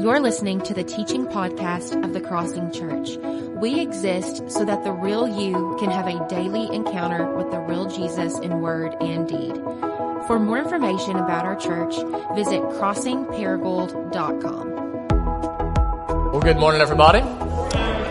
You're listening to the teaching podcast of the Crossing Church. We exist so that the real you can have a daily encounter with the real Jesus in word and deed. For more information about our church, visit crossingparagould.com. Well, good morning, everybody.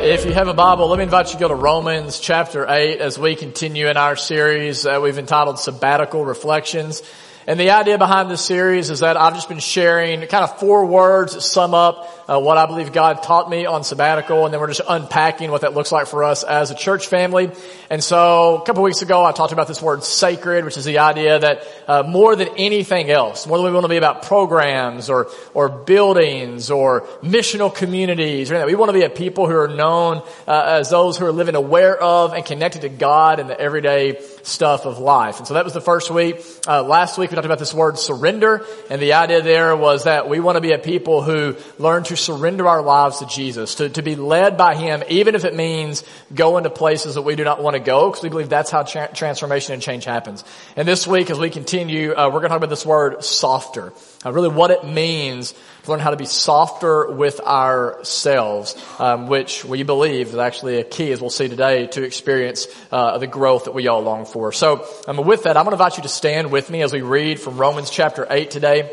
If you have a Bible, let me invite you to go to Romans chapter 8 as we continue in our series uh, we've entitled Sabbatical Reflections. And the idea behind this series is that I've just been sharing kind of four words that sum up uh, what I believe God taught me on sabbatical, and then we're just unpacking what that looks like for us as a church family. And so a couple weeks ago, I talked about this word sacred, which is the idea that uh, more than anything else, more than we want to be about programs or or buildings or missional communities, or anything, we want to be a people who are known uh, as those who are living aware of and connected to God in the everyday stuff of life. And so that was the first week. Uh, last week we talked about this word surrender, and the idea there was that we want to be a people who learn to surrender our lives to Jesus, to, to be led by Him, even if it means going to places that we do not want to go, because we believe that's how tra- transformation and change happens. And this week, as we continue, uh, we're going to talk about this word softer, uh, really what it means to learn how to be softer with ourselves, um, which we believe is actually a key, as we'll see today, to experience uh, the growth that we all long for. So, um, with that, I'm going to invite you to stand with me as we read from Romans chapter 8 today.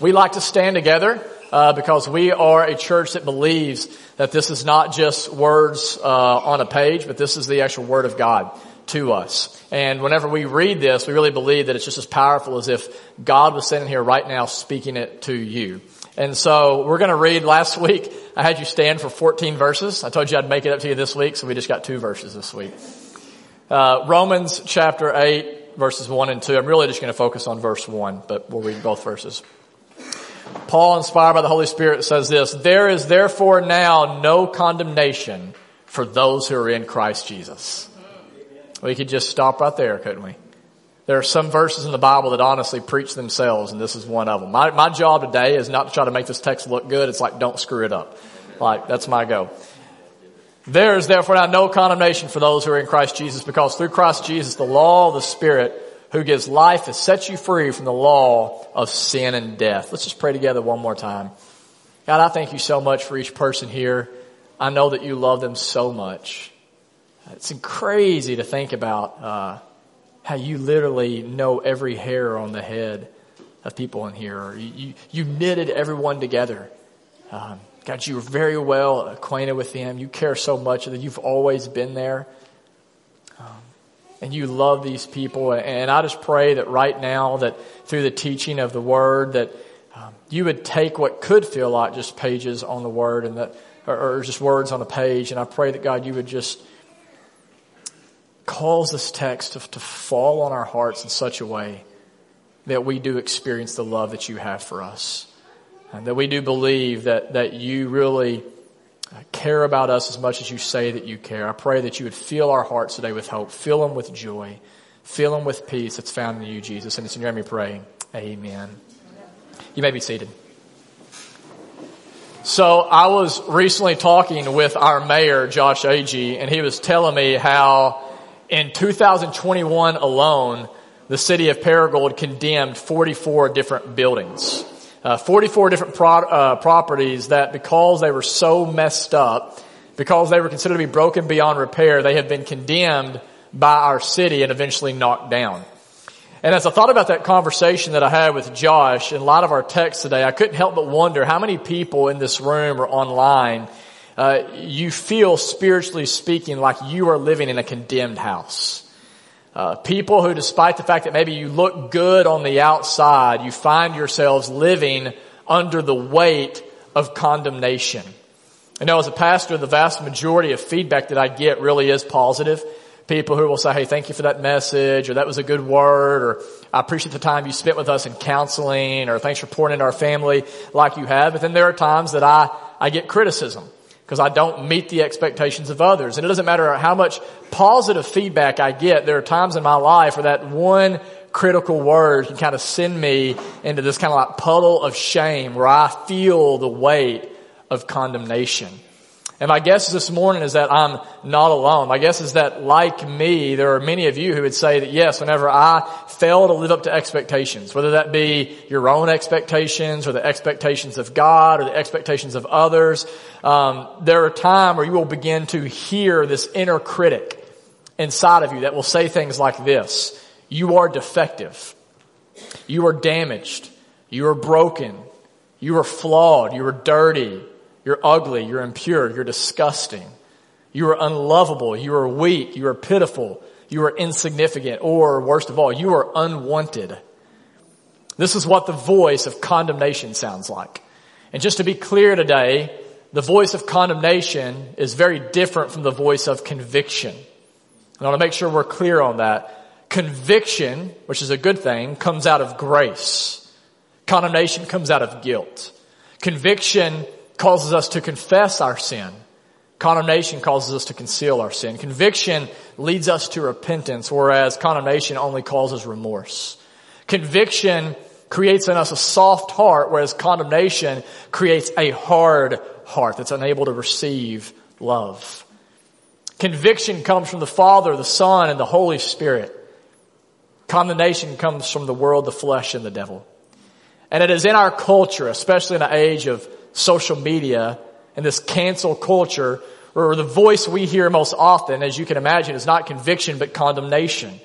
We like to stand together uh, because we are a church that believes that this is not just words uh, on a page, but this is the actual Word of God to us. And whenever we read this, we really believe that it's just as powerful as if God was sitting here right now speaking it to you. And so we're going to read last week. I had you stand for 14 verses. I told you I'd make it up to you this week, so we just got two verses this week. Uh, Romans chapter 8 verses 1 and 2. I'm really just going to focus on verse 1, but we'll read both verses. Paul, inspired by the Holy Spirit, says this, There is therefore now no condemnation for those who are in Christ Jesus. We could just stop right there, couldn't we? There are some verses in the Bible that honestly preach themselves, and this is one of them. My, my job today is not to try to make this text look good. It's like, don't screw it up. Like, that's my goal. There is therefore now no condemnation for those who are in Christ Jesus, because through Christ Jesus, the law of the Spirit who gives life has set you free from the law of sin and death. Let's just pray together one more time. God, I thank you so much for each person here. I know that you love them so much. It's crazy to think about uh, how you literally know every hair on the head of people in here. You, you, you knitted everyone together. Um, God, you are very well acquainted with them. You care so much that you've always been there. Um, and you love these people. And I just pray that right now that through the teaching of the word that um, you would take what could feel like just pages on the word and that, or, or just words on a page. And I pray that God, you would just cause this text to, to fall on our hearts in such a way that we do experience the love that you have for us. And that we do believe that, that you really care about us as much as you say that you care. I pray that you would fill our hearts today with hope, fill them with joy, fill them with peace that's found in you, Jesus. And it's in your name we pray. Amen. You may be seated. So I was recently talking with our mayor, Josh Agee, and he was telling me how in 2021 alone, the city of Paragould condemned 44 different buildings. Uh, 44 different pro- uh, properties that because they were so messed up, because they were considered to be broken beyond repair, they have been condemned by our city and eventually knocked down. And as I thought about that conversation that I had with Josh in a lot of our texts today, I couldn't help but wonder how many people in this room or online uh, you feel spiritually speaking like you are living in a condemned house. Uh, people who, despite the fact that maybe you look good on the outside, you find yourselves living under the weight of condemnation. I know as a pastor, the vast majority of feedback that I get really is positive. People who will say, hey, thank you for that message, or that was a good word, or I appreciate the time you spent with us in counseling, or thanks for pouring into our family like you have. But then there are times that I, I get criticism because I don't meet the expectations of others. And it doesn't matter how much positive feedback I get. There are times in my life where that one critical word can kind of send me into this kind of like puddle of shame where I feel the weight of condemnation. And my guess this morning is that I'm not alone. My guess is that like me, there are many of you who would say that yes, whenever I fail to live up to expectations, whether that be your own expectations or the expectations of God or the expectations of others, um, there are times where you will begin to hear this inner critic inside of you that will say things like this. You are defective. You are damaged. You are broken. You are flawed. You are dirty. You're ugly. You're impure. You're disgusting. You are unlovable. You are weak. You are pitiful. You are insignificant. Or worst of all, you are unwanted. This is what the voice of condemnation sounds like. And just to be clear today, the voice of condemnation is very different from the voice of conviction. I want to make sure we're clear on that. Conviction, which is a good thing, comes out of grace. Condemnation comes out of guilt. Conviction causes us to confess our sin. Condemnation causes us to conceal our sin. Conviction leads us to repentance, whereas condemnation only causes remorse. Conviction creates in us a soft heart, whereas condemnation creates a hard heart that's unable to receive love. Conviction comes from the Father, the Son, and the Holy Spirit. Condemnation comes from the world, the flesh, and the devil. And it is in our culture, especially in the age of social media and this cancel culture, where the voice we hear most often, as you can imagine, is not conviction but condemnation.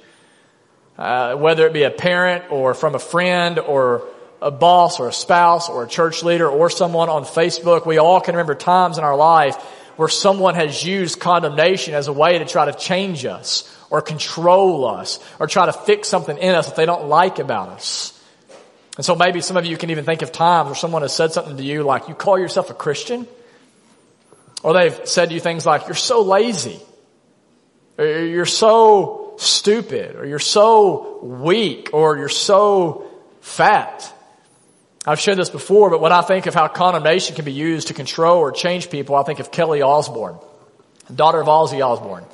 Uh, whether it be a parent or from a friend or a boss or a spouse or a church leader or someone on Facebook, we all can remember times in our life where someone has used condemnation as a way to try to change us or control us or try to fix something in us that they don't like about us. And so maybe some of you can even think of times where someone has said something to you like, you call yourself a Christian? Or they've said to you things like, you're so lazy. Or you're so stupid. Or you're so weak. Or you're so fat. I've shared this before, but when I think of how condemnation can be used to control or change people, I think of Kelly Osbourne, daughter of Ozzy Osbourne.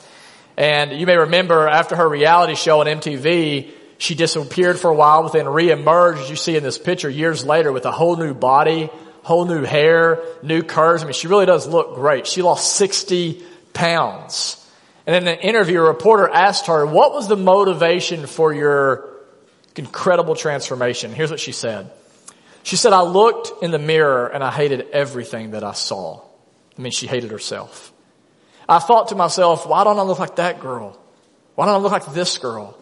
And you may remember after her reality show on MTV, she disappeared for a while, but then reemerged, as you see in this picture, years later with a whole new body, whole new hair, new curves. I mean, she really does look great. She lost 60 pounds. And in an interview, reporter asked her, what was the motivation for your incredible transformation? Here's what she said. She said, I looked in the mirror and I hated everything that I saw. I mean, she hated herself. I thought to myself, why don't I look like that girl? Why don't I look like this girl?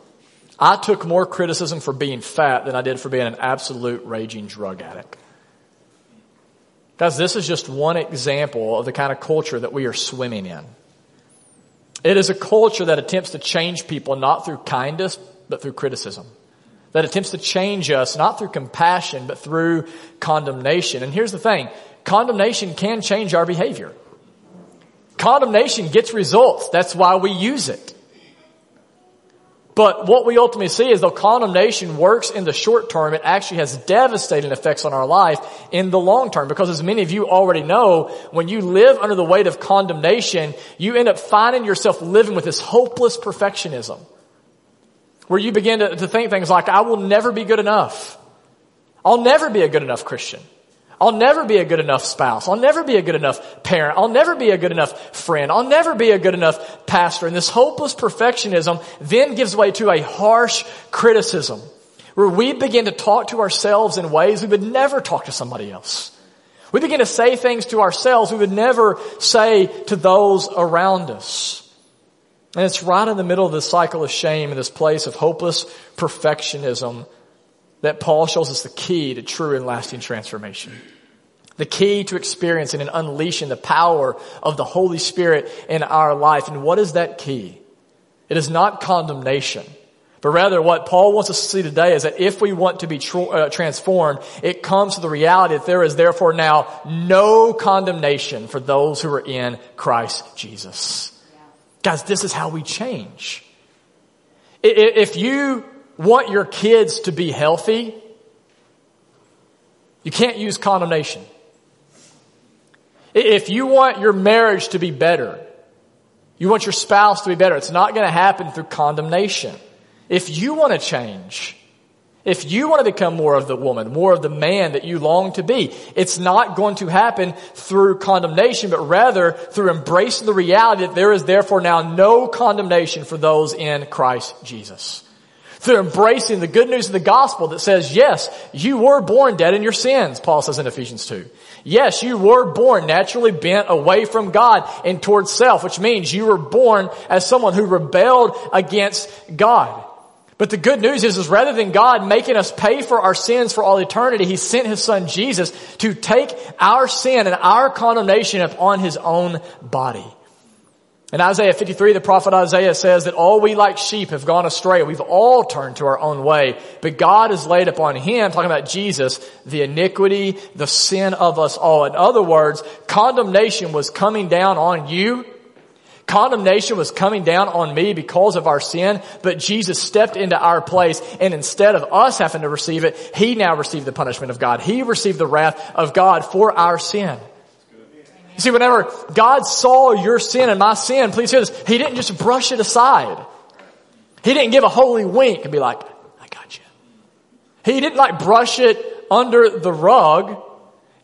I took more criticism for being fat than I did for being an absolute raging drug addict. Guys, this is just one example of the kind of culture that we are swimming in. It is a culture that attempts to change people not through kindness, but through criticism. That attempts to change us not through compassion, but through condemnation. And here's the thing. Condemnation can change our behavior. Condemnation gets results. That's why we use it. But what we ultimately see is though condemnation works in the short term, it actually has devastating effects on our life in the long term. Because as many of you already know, when you live under the weight of condemnation, you end up finding yourself living with this hopeless perfectionism. Where you begin to, to think things like, I will never be good enough. I'll never be a good enough Christian. I'll never be a good enough spouse. I'll never be a good enough parent. I'll never be a good enough friend. I'll never be a good enough pastor. And this hopeless perfectionism then gives way to a harsh criticism where we begin to talk to ourselves in ways we would never talk to somebody else. We begin to say things to ourselves we would never say to those around us. And it's right in the middle of this cycle of shame and this place of hopeless perfectionism that Paul shows us the key to true and lasting transformation. The key to experiencing and unleashing the power of the Holy Spirit in our life. And what is that key? It is not condemnation. But rather what Paul wants us to see today is that if we want to be tr- uh, transformed, it comes to the reality that there is therefore now no condemnation for those who are in Christ Jesus. Yeah. Guys, this is how we change. If you want your kids to be healthy, you can't use condemnation. If you want your marriage to be better, you want your spouse to be better, it's not going to happen through condemnation. If you want to change, If you want to become more of the woman, more of the man that you long to be, it's not going to happen through condemnation, but rather through embracing the reality that there is therefore now no condemnation for those in Christ Jesus. Through embracing the good news of the gospel that says, yes, you were born dead in your sins, Paul says in Ephesians 2. Yes, you were born naturally bent away from God and towards self, which means you were born as someone who rebelled against God. But the good news is, is rather than God making us pay for our sins for all eternity, He sent His Son Jesus to take our sin and our condemnation upon His own body. In Isaiah 53, the prophet Isaiah says that all we like sheep have gone astray. We've all turned to our own way. But God has laid upon Him, talking about Jesus, the iniquity, the sin of us all. In other words, condemnation was coming down on you. Condemnation was coming down on me because of our sin, but Jesus stepped into our place and instead of us having to receive it, He now received the punishment of God. He received the wrath of God for our sin. You see, whenever God saw your sin and my sin, please hear this, He didn't just brush it aside. He didn't give a holy wink and be like, I got you. He didn't like brush it under the rug.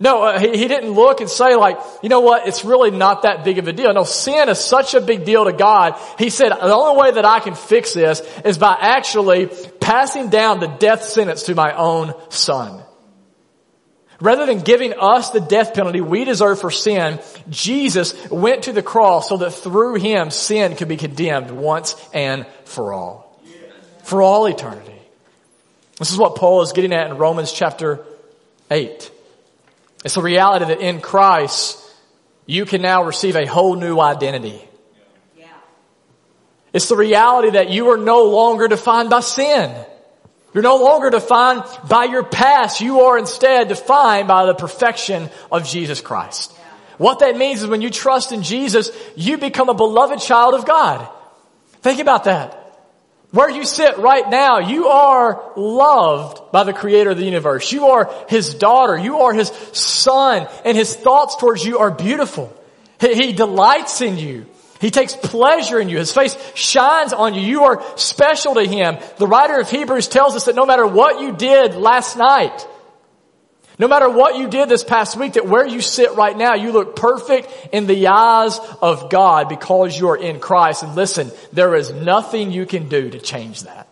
No, uh, he, he didn't look and say like, you know what, it's really not that big of a deal. No, sin is such a big deal to God. He said, the only way that I can fix this is by actually passing down the death sentence to my own son. Rather than giving us the death penalty we deserve for sin, Jesus went to the cross so that through him sin could be condemned once and for all. For all eternity. This is what Paul is getting at in Romans chapter 8. It's the reality that in Christ, you can now receive a whole new identity. It's the reality that you are no longer defined by sin. You're no longer defined by your past. You are instead defined by the perfection of Jesus Christ. What that means is when you trust in Jesus, you become a beloved child of God. Think about that. Where you sit right now, you are loved by the creator of the universe. You are his daughter. You are his son and his thoughts towards you are beautiful. He, delights in you. He takes pleasure in you. His face shines on you. You are special to him. The writer of Hebrews tells us that no matter what you did last night, no matter what you did this past week, that where you sit right now, you look perfect in the eyes of God because you are in Christ. And listen, there is nothing you can do to change that.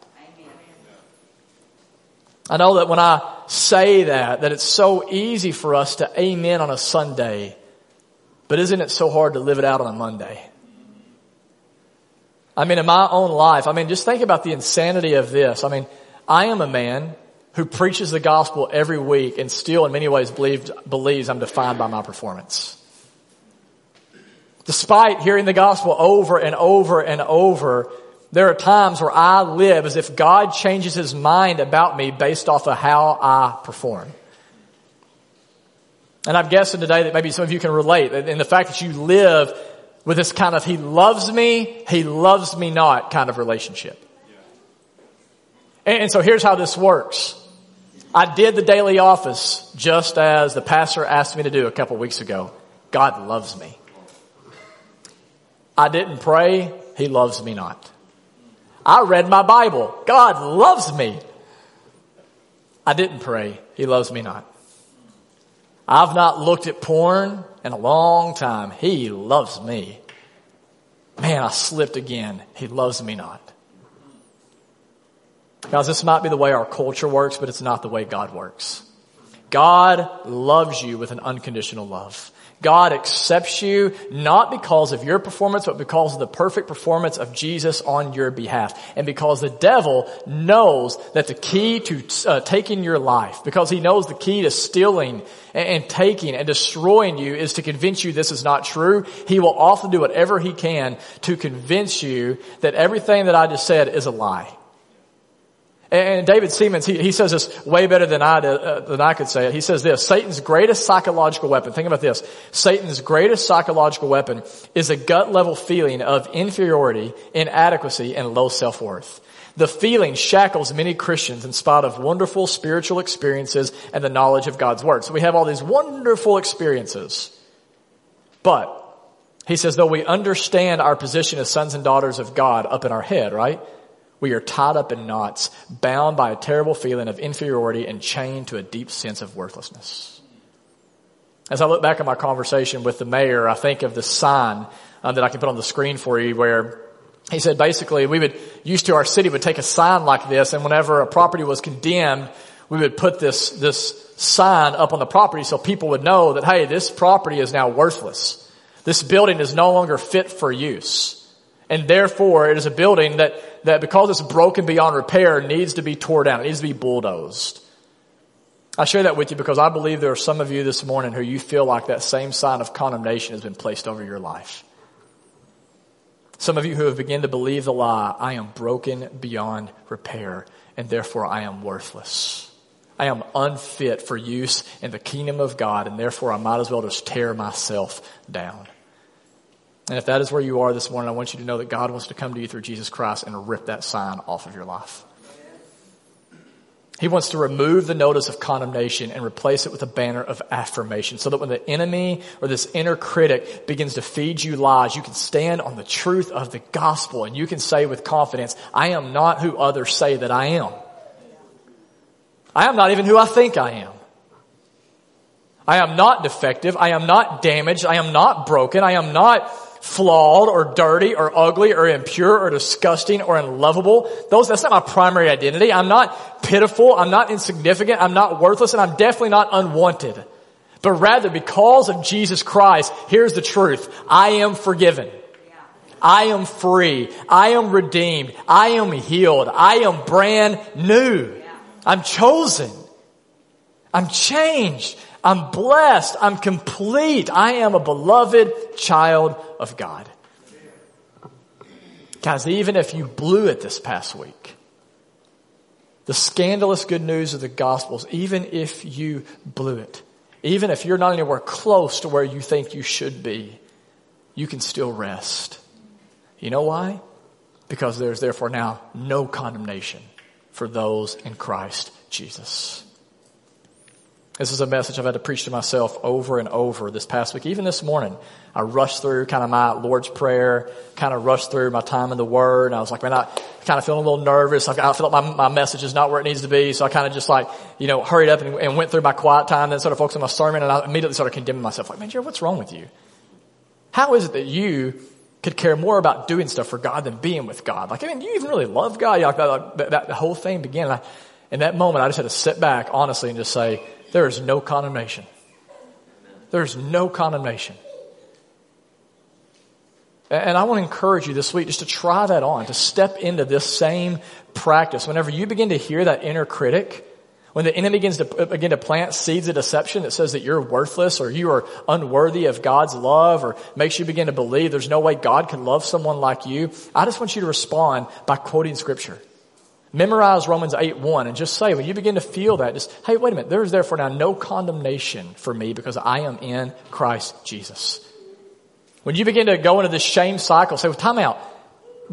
I know that when I say that, that it's so easy for us to amen on a Sunday, but isn't it so hard to live it out on a Monday? I mean, in my own life, I mean, just think about the insanity of this. I mean, I am a man who preaches the gospel every week and still in many ways believes, believes I'm defined by my performance. Despite hearing the gospel over and over and over, there are times where I live as if God changes his mind about me based off of how I perform. And I'm guessing today that maybe some of you can relate in the fact that you live with this kind of he loves me, he loves me not kind of relationship. And, so here's how this works. I did the daily office just as the pastor asked me to do a couple weeks ago. God loves me. I didn't pray. He loves me not. I read my Bible. God loves me. I didn't pray. He loves me not. I've not looked at porn in a long time. He loves me. Man, I slipped again. He loves me not. Guys, this might be the way our culture works, but it's not the way God works. God loves you with an unconditional love. God accepts you not because of your performance, but because of the perfect performance of Jesus on your behalf. And because the devil knows that the key to uh, taking your life, because he knows the key to stealing and, and taking and destroying you is to convince you this is not true, he will often do whatever he can to convince you that everything that I just said is a lie. And David Seamands, he, he says this way better than I, uh, than I could say it. He says this, Satan's greatest psychological weapon, think about this, Satan's greatest psychological weapon is a gut level feeling of inferiority, inadequacy, and low self-worth. The feeling shackles many Christians in spite of wonderful spiritual experiences and the knowledge of God's Word. So we have all these wonderful experiences. But, he says, though we understand our position as sons and daughters of God up in our head, right? We are tied up in knots, bound by a terrible feeling of inferiority and chained to a deep sense of worthlessness. As I look back at my conversation with the mayor, I think of the sign um, that I can put on the screen for you where he said basically we would, used to our city would take a sign like this and whenever a property was condemned, we would put this, this sign up on the property so people would know that, hey, this property is now worthless. This building is no longer fit for use. And therefore, it is a building that, that because it's broken beyond repair needs to be torn down. It needs to be bulldozed. I share that with you because I believe there are some of you this morning who you feel like that same sign of condemnation has been placed over your life. Some of you who have begun to believe the lie, I am broken beyond repair and therefore I am worthless. I am unfit for use in the kingdom of God and therefore I might as well just tear myself down. And if that is where you are this morning, I want you to know that God wants to come to you through Jesus Christ and rip that sign off of your life. He wants to remove the notice of condemnation and replace it with a banner of affirmation so that when the enemy or this inner critic begins to feed you lies, you can stand on the truth of the gospel and you can say with confidence, I am not who others say that I am. I am not even who I think I am. I am not defective. I am not damaged. I am not broken. I am not flawed or dirty or ugly or impure or disgusting or unlovable. Those, that's not my primary identity. I'm not pitiful. I'm not insignificant. I'm not worthless and I'm definitely not unwanted. But rather because of Jesus Christ, here's the truth. I am forgiven. I am free. I am redeemed. I am healed. I am brand new. I'm chosen. I'm changed. I'm blessed. I'm complete. I am a beloved child of God. Guys, even if you blew it this past week, the scandalous good news of the Gospels, even if you blew it, even if you're not anywhere close to where you think you should be, you can still rest. You know why? Because there's therefore now no condemnation for those in Christ Jesus. This is a message I've had to preach to myself over and over this past week. Even this morning, I rushed through kind of my Lord's Prayer, kind of rushed through my time in the Word, and I was like, man, I kind of feeling a little nervous. I, feel like my, my message is not where it needs to be, so I kind of just like, you know, hurried up and, and went through my quiet time, then sort of focused on my sermon, and I immediately started condemning myself. Like, man, Jared, what's wrong with you? How is it that you could care more about doing stuff for God than being with God? Like, I mean, do you even really love God? Like, that, that, that, the whole thing began. I, in that moment, I just had to sit back honestly and just say, there is no condemnation. There's no condemnation. And I want to encourage you this week just to try that on, to step into this same practice. Whenever you begin to hear that inner critic, when the enemy begins to uh, begin to plant seeds of deception that says that you're worthless or you are unworthy of God's love or makes you begin to believe there's no way God can love someone like you, I just want you to respond by quoting scripture. Memorize Romans 8 1 and just say, when you begin to feel that, just, hey, wait a minute, there is therefore now no condemnation for me because I am in Christ Jesus. When you begin to go into this shame cycle, say, well, time out.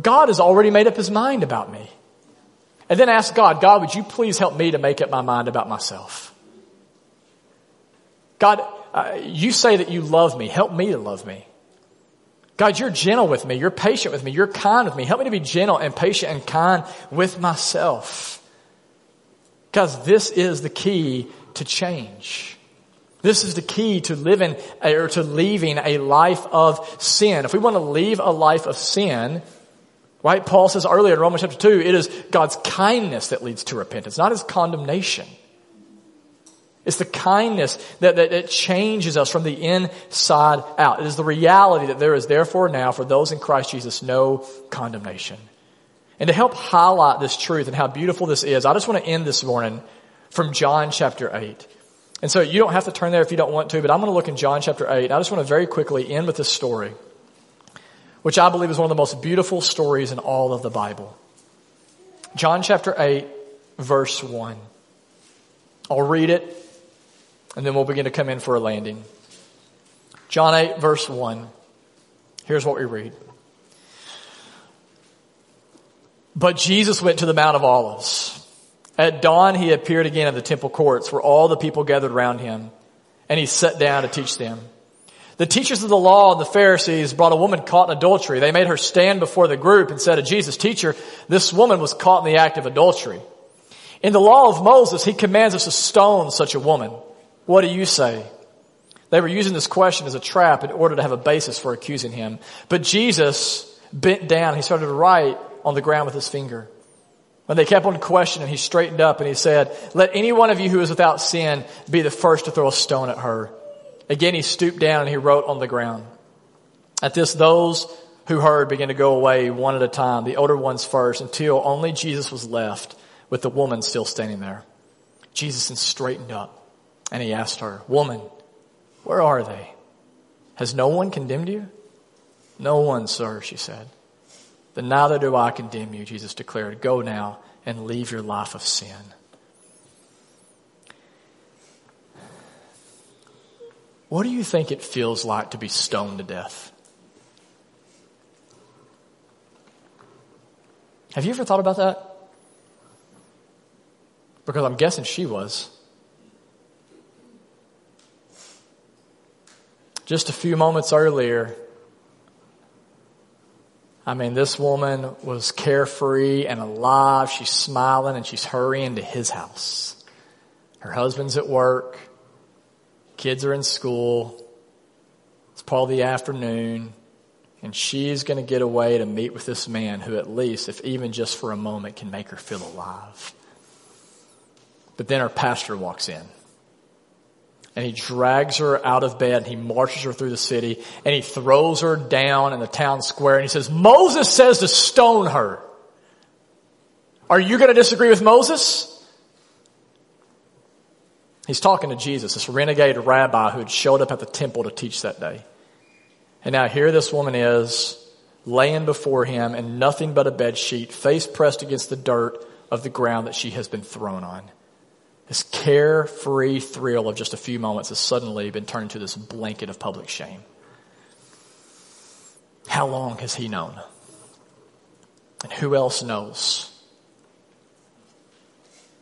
God has already made up his mind about me. And then ask God, God, would you please help me to make up my mind about myself? God, uh, you say that you love me. Help me to love me. God, you're gentle with me. You're patient with me. You're kind with me. Help me to be gentle and patient and kind with myself. Because this is the key to change. This is the key to living or to leaving a life of sin. If we want to leave a life of sin, right? Paul says earlier in Romans chapter 2, it is God's kindness that leads to repentance, not his condemnation. It's the kindness that, that, that, changes us from the inside out. It is the reality that there is therefore now for those in Christ Jesus no condemnation. And to help highlight this truth and how beautiful this is, I just want to end this morning from John chapter 8. And so you don't have to turn there if you don't want to, but I'm going to look in John chapter 8. I just want to very quickly end with this story, which I believe is one of the most beautiful stories in all of the Bible. John chapter 8, verse 1. I'll read it and then we'll begin to come in for a landing. John 8 verse 1. Here's what we read. But Jesus went to the Mount of Olives. At dawn he appeared again in the temple courts where all the people gathered around him and he sat down to teach them. The teachers of the law and the Pharisees brought a woman caught in adultery. They made her stand before the group and said to Jesus, teacher, this woman was caught in the act of adultery. In the law of Moses, he commands us to stone such a woman. What do you say? They were using this question as a trap in order to have a basis for accusing him. But Jesus bent down. He started to write on the ground with his finger. When they kept on questioning, he straightened up and he said, let any one of you who is without sin be the first to throw a stone at her. Again, he stooped down and he wrote on the ground. At this, those who heard began to go away one at a time, the older ones first, until only Jesus was left with the woman still standing there. Jesus straightened up and he asked her, woman, where are they? Has no one condemned you? No one, sir, she said. Then neither do I condemn you, Jesus declared. Go now and leave your life of sin. What do you think it feels like to be stoned to death? Have you ever thought about that? Because I'm guessing she was. Just a few moments earlier, I mean, this woman was carefree and alive. She's smiling and she's hurrying to his house. Her husband's at work. Kids are in school. It's probably the afternoon. And she's going to get away to meet with this man who at least, if even just for a moment, can make her feel alive. But then her pastor walks in and he drags her out of bed and he marches her through the city and he throws her down in the town square and he says, Moses says to stone her. Are you going to disagree with Moses? He's talking to Jesus, this renegade rabbi who had showed up at the temple to teach that day. And now here this woman is laying before him in nothing but a bed sheet, face pressed against the dirt of the ground that she has been thrown on. This carefree thrill of just a few moments has suddenly been turned into this blanket of public shame. How long has he known? And who else knows?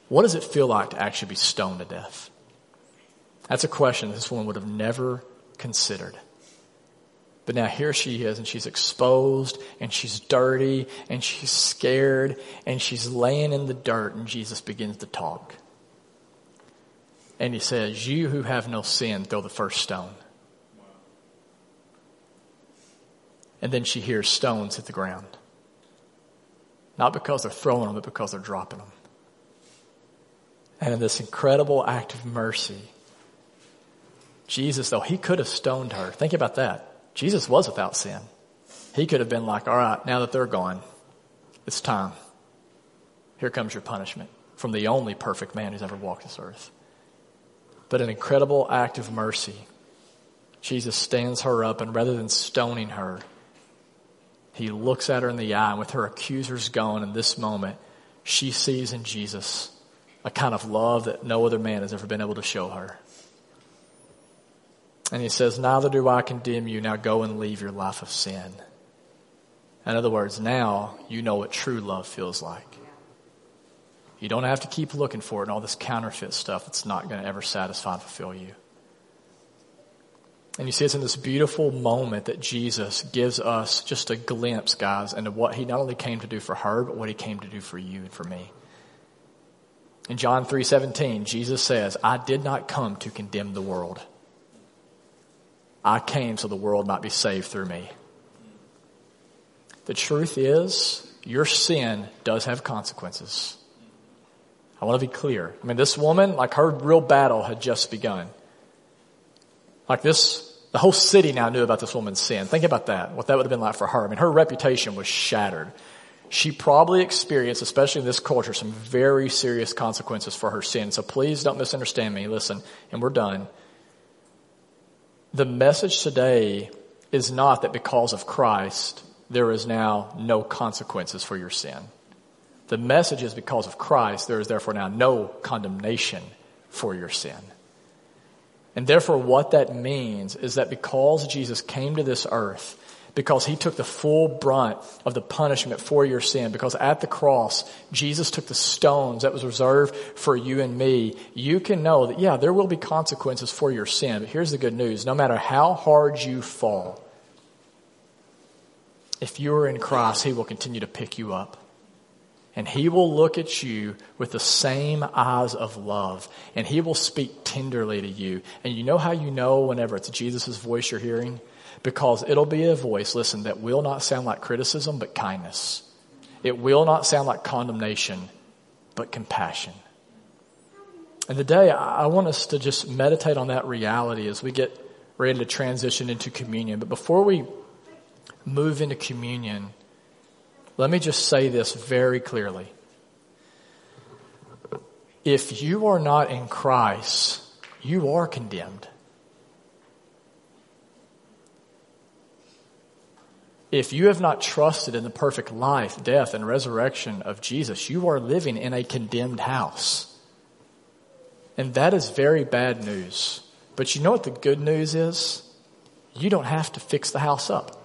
What does it feel like to actually be stoned to death? That's a question this woman would have never considered. But now here she is and she's exposed and she's dirty and she's scared and she's laying in the dirt and Jesus begins to talk. And he says, you who have no sin, throw the first stone. And then she hears stones hit the ground. Not because they're throwing them, but because they're dropping them. And in this incredible act of mercy, Jesus, though he could have stoned her, think about that. Jesus was without sin. He could have been like, all right, now that they're gone, it's time. Here comes your punishment from the only perfect man who's ever walked this earth but an incredible act of mercy. Jesus stands her up and rather than stoning her, he looks at her in the eye and with her accusers gone in this moment, she sees in Jesus a kind of love that no other man has ever been able to show her. And he says, neither do I condemn you. Now go and leave your life of sin. In other words, now you know what true love feels like. You don't have to keep looking for it and all this counterfeit stuff that's not going to ever satisfy and fulfill you. And you see, it's in this beautiful moment that Jesus gives us just a glimpse, guys, into what he not only came to do for her, but what he came to do for you and for me. In John 3:17, Jesus says, "I did not come to condemn the world. I came so the world might be saved through me." The truth is, your sin does have consequences. I want to be clear. I mean, this woman, like her real battle had just begun. Like this, the whole city now knew about this woman's sin. Think about that, what that would have been like for her. I mean, her reputation was shattered. She probably experienced, especially in this culture, some very serious consequences for her sin. So please don't misunderstand me. Listen, and we're done. The message today is not that because of Christ, there is now no consequences for your sin. The message is because of Christ, there is therefore now no condemnation for your sin. And therefore what that means is that because Jesus came to this earth, because he took the full brunt of the punishment for your sin. Because at the cross, Jesus took the stones that was reserved for you and me. You can know that, yeah, there will be consequences for your sin. But here's the good news. No matter how hard you fall, if you are in Christ, he will continue to pick you up. And he will look at you with the same eyes of love. And he will speak tenderly to you. And you know how you know whenever it's Jesus' voice you're hearing? because it'll be a voice, listen, that will not sound like criticism, but kindness. It will not sound like condemnation, but compassion. And today, I want us to just meditate on that reality as we get ready to transition into communion. But before we move into communion, let me just say this very clearly. If you are not in Christ, you are condemned. If you have not trusted in the perfect life, death, and resurrection of Jesus, you are living in a condemned house. And that is very bad news. But you know what the good news is? You don't have to fix the house up.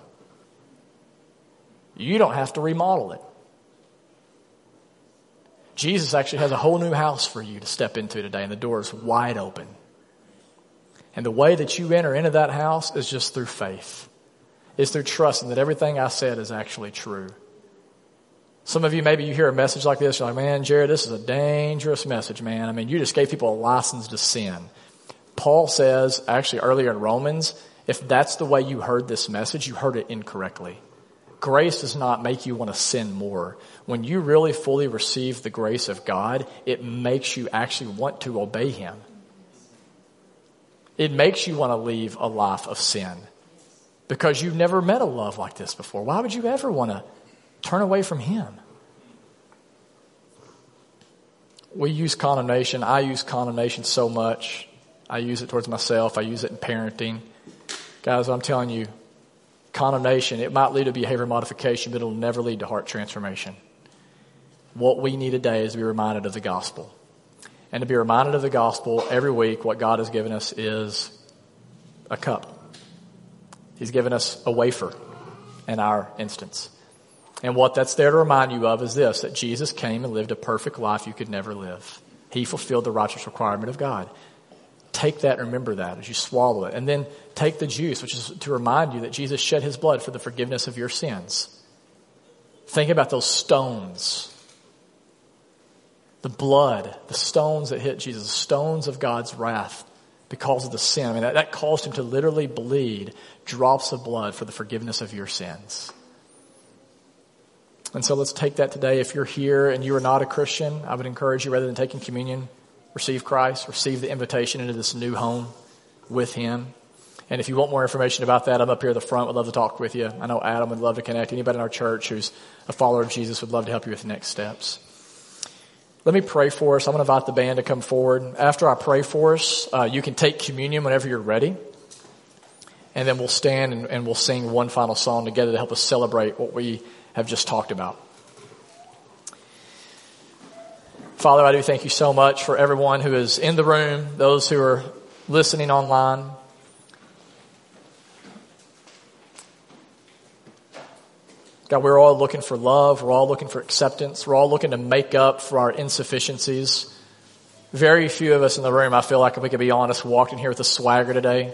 You don't have to remodel it. Jesus actually has a whole new house for you to step into today, and the door is wide open. And the way that you enter into that house is just through faith It's through trusting that everything I said is actually true. Some of you, maybe you hear a message like this, you're like, man, Jared, this is a dangerous message, man. I mean, you just gave people a license to sin. Paul says, actually earlier in Romans, if that's the way you heard this message, you heard it incorrectly. Grace does not make you want to sin more. When you really fully receive the grace of God, it makes you actually want to obey Him. It makes you want to leave a life of sin because you've never met a love like this before. Why would you ever want to turn away from Him? We use condemnation. I use condemnation so much. I use it towards myself. I use it in parenting. Guys, I'm telling you, condemnation, it might lead to behavior modification, but it'll never lead to heart transformation. What we need today is to be reminded of the gospel. And to be reminded of the gospel every week, what God has given us is a cup. He's given us a wafer in our instance. And what that's there to remind you of is this, that Jesus came and lived a perfect life you could never live. He fulfilled the righteous requirement of God. Take that remember that as you swallow it. And then take the juice, which is to remind you that Jesus shed his blood for the forgiveness of your sins. Think about those stones. The blood, the stones that hit Jesus, stones of God's wrath because of the sin. I mean, that, that caused him to literally bleed drops of blood for the forgiveness of your sins. And so let's take that today. If you're here and you are not a Christian, I would encourage you rather than taking communion, receive Christ, receive the invitation into this new home with Him. And if you want more information about that, I'm up here at the front. Would love to talk with you. I know Adam would love to connect. Anybody in our church who's a follower of Jesus would love to help you with the next steps. Let me pray for us. I'm going to invite the band to come forward. After I pray for us, uh, you can take communion whenever you're ready. And then we'll stand and, and we'll sing one final song together to help us celebrate what we have just talked about. Father, I do thank you so much for everyone who is in the room, those who are listening online. God, we're all looking for love. We're all looking for acceptance. We're all looking to make up for our insufficiencies. Very few of us in the room, I feel like, if we could be honest, walked in here with a swagger today.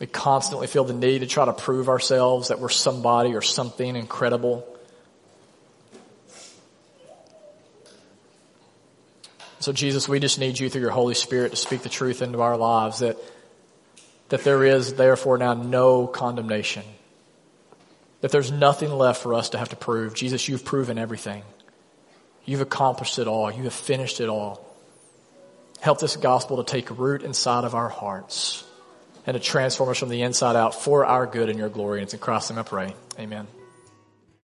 We constantly feel the need to try to prove ourselves that we're somebody or something incredible. So Jesus, we just need you through your Holy Spirit to speak the truth into our lives that, that there is therefore now no condemnation that there's nothing left for us to have to prove. Jesus, you've proven everything. You've accomplished it all. You have finished it all. Help this gospel to take root inside of our hearts and to transform us from the inside out for our good and your glory. And it's in Christ's name I pray. Amen.